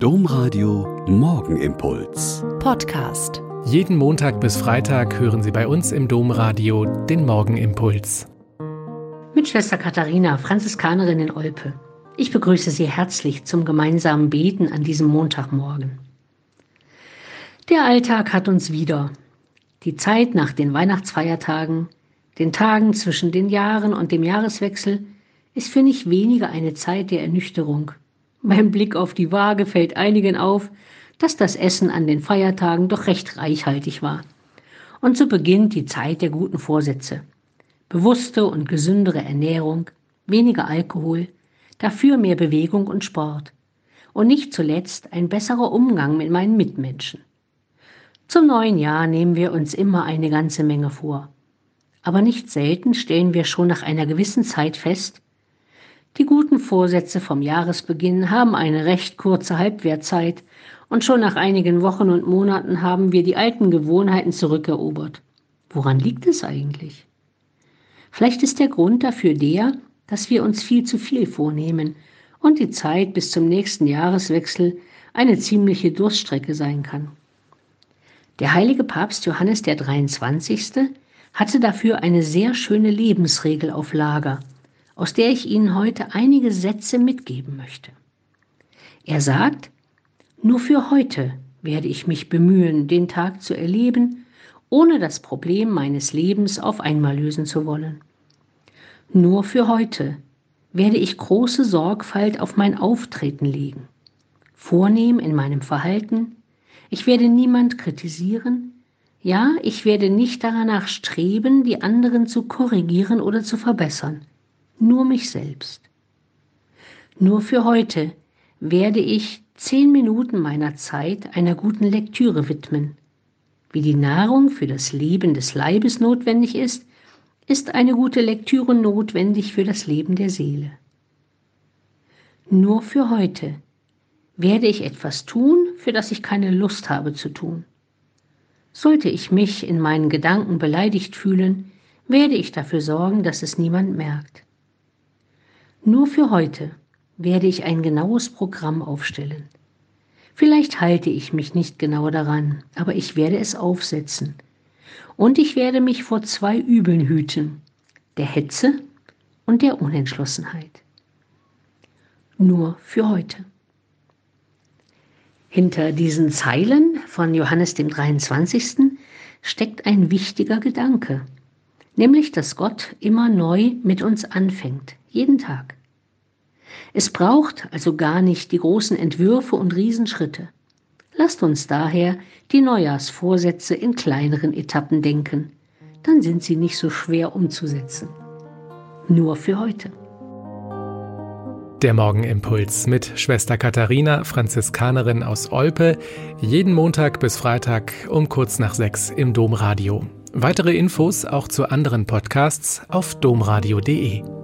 Domradio Morgenimpuls. Podcast. Jeden Montag bis Freitag hören Sie bei uns im Domradio den Morgenimpuls. Mit Schwester Katharina, Franziskanerin in Olpe. Ich begrüße Sie herzlich zum gemeinsamen Beten an diesem Montagmorgen. Der Alltag hat uns wieder. Die Zeit nach den Weihnachtsfeiertagen, den Tagen zwischen den Jahren und dem Jahreswechsel ist für nicht weniger eine Zeit der Ernüchterung beim Blick auf die Waage fällt einigen auf, dass das Essen an den Feiertagen doch recht reichhaltig war. Und so beginnt die Zeit der guten Vorsätze. Bewusste und gesündere Ernährung, weniger Alkohol, dafür mehr Bewegung und Sport. Und nicht zuletzt ein besserer Umgang mit meinen Mitmenschen. Zum neuen Jahr nehmen wir uns immer eine ganze Menge vor. Aber nicht selten stellen wir schon nach einer gewissen Zeit fest, die guten Vorsätze vom Jahresbeginn haben eine recht kurze Halbwertzeit und schon nach einigen Wochen und Monaten haben wir die alten Gewohnheiten zurückerobert. Woran liegt es eigentlich? Vielleicht ist der Grund dafür der, dass wir uns viel zu viel vornehmen und die Zeit bis zum nächsten Jahreswechsel eine ziemliche Durststrecke sein kann. Der heilige Papst Johannes der 23. hatte dafür eine sehr schöne Lebensregel auf Lager – aus der ich Ihnen heute einige Sätze mitgeben möchte. Er sagt, nur für heute werde ich mich bemühen, den Tag zu erleben, ohne das Problem meines Lebens auf einmal lösen zu wollen. Nur für heute werde ich große Sorgfalt auf mein Auftreten legen, vornehm in meinem Verhalten, ich werde niemand kritisieren, ja, ich werde nicht danach streben, die anderen zu korrigieren oder zu verbessern nur mich selbst. Nur für heute werde ich zehn Minuten meiner Zeit einer guten Lektüre widmen. Wie die Nahrung für das Leben des Leibes notwendig ist, ist eine gute Lektüre notwendig für das Leben der Seele. Nur für heute werde ich etwas tun, für das ich keine Lust habe zu tun. Sollte ich mich in meinen Gedanken beleidigt fühlen, werde ich dafür sorgen, dass es niemand merkt. Nur für heute werde ich ein genaues Programm aufstellen. Vielleicht halte ich mich nicht genau daran, aber ich werde es aufsetzen. Und ich werde mich vor zwei Übeln hüten, der Hetze und der Unentschlossenheit. Nur für heute. Hinter diesen Zeilen von Johannes dem 23. steckt ein wichtiger Gedanke, nämlich dass Gott immer neu mit uns anfängt, jeden Tag. Es braucht also gar nicht die großen Entwürfe und Riesenschritte. Lasst uns daher die Neujahrsvorsätze in kleineren Etappen denken. Dann sind sie nicht so schwer umzusetzen. Nur für heute. Der Morgenimpuls mit Schwester Katharina, Franziskanerin aus Olpe, jeden Montag bis Freitag um kurz nach sechs im Domradio. Weitere Infos auch zu anderen Podcasts auf domradio.de.